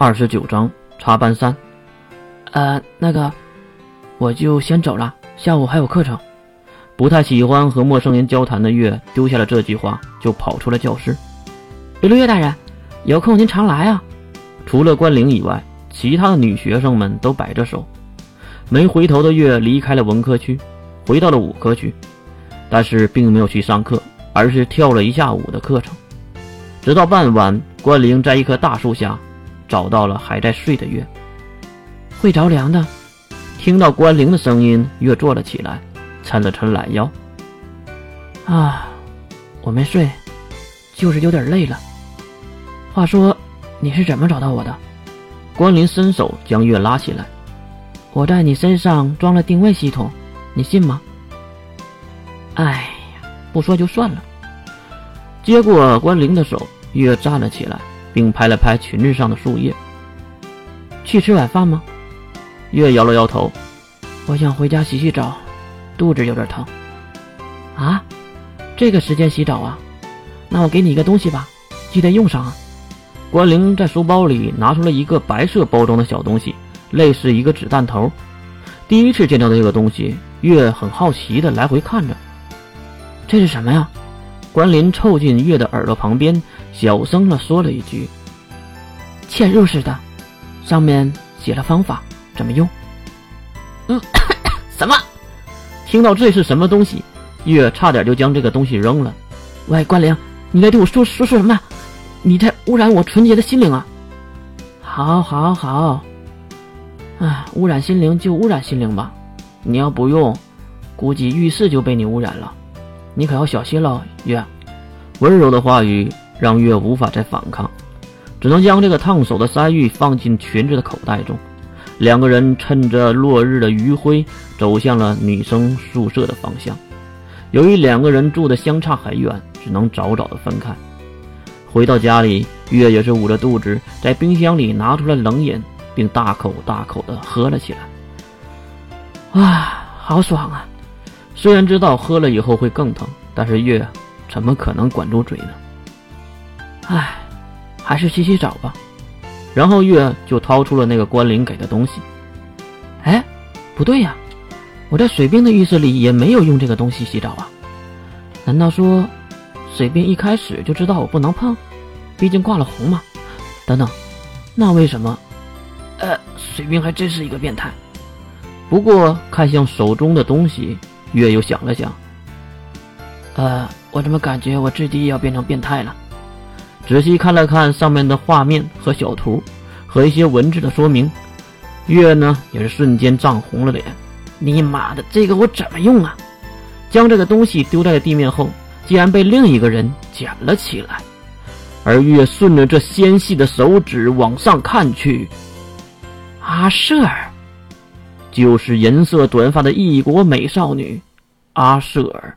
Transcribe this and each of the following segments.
二十九章插班三。呃，那个，我就先走了，下午还有课程。不太喜欢和陌生人交谈的月丢下了这句话，就跑出了教室。刘月大人，有空您常来啊。除了关灵以外，其他的女学生们都摆着手。没回头的月离开了文科区，回到了武科区，但是并没有去上课，而是跳了一下午的课程。直到傍晚，关灵在一棵大树下。找到了还在睡的月，会着凉的。听到关灵的声音，月坐了起来，抻了抻懒腰。啊，我没睡，就是有点累了。话说，你是怎么找到我的？关灵伸手将月拉起来。我在你身上装了定位系统，你信吗？哎呀，不说就算了。接过关灵的手，月站了起来。并拍了拍裙子上的树叶。去吃晚饭吗？月摇了摇头。我想回家洗洗澡，肚子有点疼。啊，这个时间洗澡啊？那我给你一个东西吧，记得用上啊。关灵在书包里拿出了一个白色包装的小东西，类似一个子弹头。第一次见到这个东西，月很好奇的来回看着。这是什么呀？关林凑近月的耳朵旁边。小声的说了一句：“嵌入式的，上面写了方法，怎么用？”嗯，什么？听到这是什么东西，月差点就将这个东西扔了。喂，关灵，你在对我说说说什么？你在污染我纯洁的心灵啊！好，好，好。哎，污染心灵就污染心灵吧。你要不用，估计浴室就被你污染了。你可要小心了，月。温柔的话语。让月无法再反抗，只能将这个烫手的山芋放进裙子的口袋中。两个人趁着落日的余晖，走向了女生宿舍的方向。由于两个人住的相差很远，只能早早的分开。回到家里，月也是捂着肚子，在冰箱里拿出了冷饮，并大口大口的喝了起来。哇，好爽啊！虽然知道喝了以后会更疼，但是月怎么可能管住嘴呢？唉，还是洗洗澡吧。然后月就掏出了那个关灵给的东西。哎，不对呀，我在水兵的浴室里也没有用这个东西洗澡啊。难道说，水兵一开始就知道我不能碰？毕竟挂了红嘛。等等，那为什么？呃，水兵还真是一个变态。不过看向手中的东西，月又想了想。呃，我怎么感觉我自己也要变成变态了？仔细看了看上面的画面和小图，和一些文字的说明，月呢也是瞬间涨红了脸。你妈的，这个我怎么用啊？将这个东西丢在了地面后，竟然被另一个人捡了起来。而月顺着这纤细的手指往上看去，阿舍尔，就是银色短发的异国美少女阿舍尔。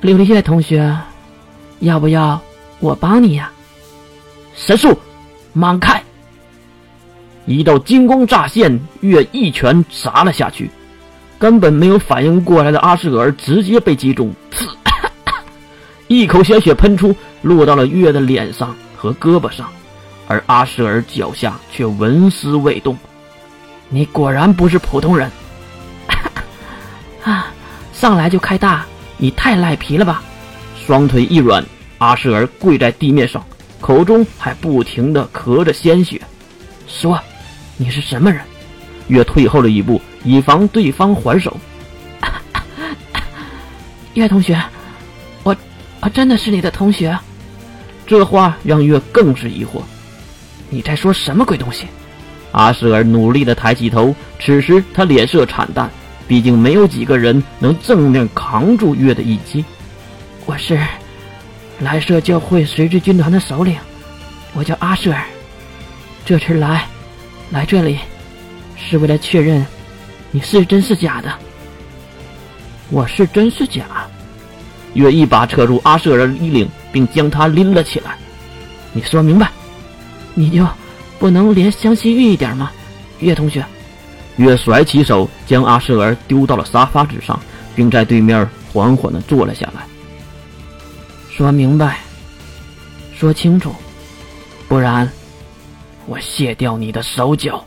刘丽叶同学，要不要？我帮你呀！神术，满开！一道金光乍现，月一拳砸了下去，根本没有反应过来的阿舍尔直接被击中，刺，一口鲜血喷出，落到了月的脸上和胳膊上，而阿舍尔脚下却纹丝未动。你果然不是普通人！啊，上来就开大，你太赖皮了吧！双腿一软。阿舍尔跪在地面上，口中还不停的咳着鲜血，说：“你是什么人？”月退后了一步，以防对方还手。月同学，我我真的是你的同学。这话让月更是疑惑：“你在说什么鬼东西？”阿舍尔努力的抬起头，此时他脸色惨淡，毕竟没有几个人能正面扛住月的一击。我是。来社教会随之军团的首领，我叫阿舍尔。这次来，来这里，是为了确认你是真是假的。我是真是假？月一把扯住阿舍尔衣领，并将他拎了起来。你说明白，你就不能怜香惜玉一点吗，岳同学？岳甩起手，将阿舍儿丢到了沙发之上，并在对面缓缓的坐了下来。说明白，说清楚，不然我卸掉你的手脚。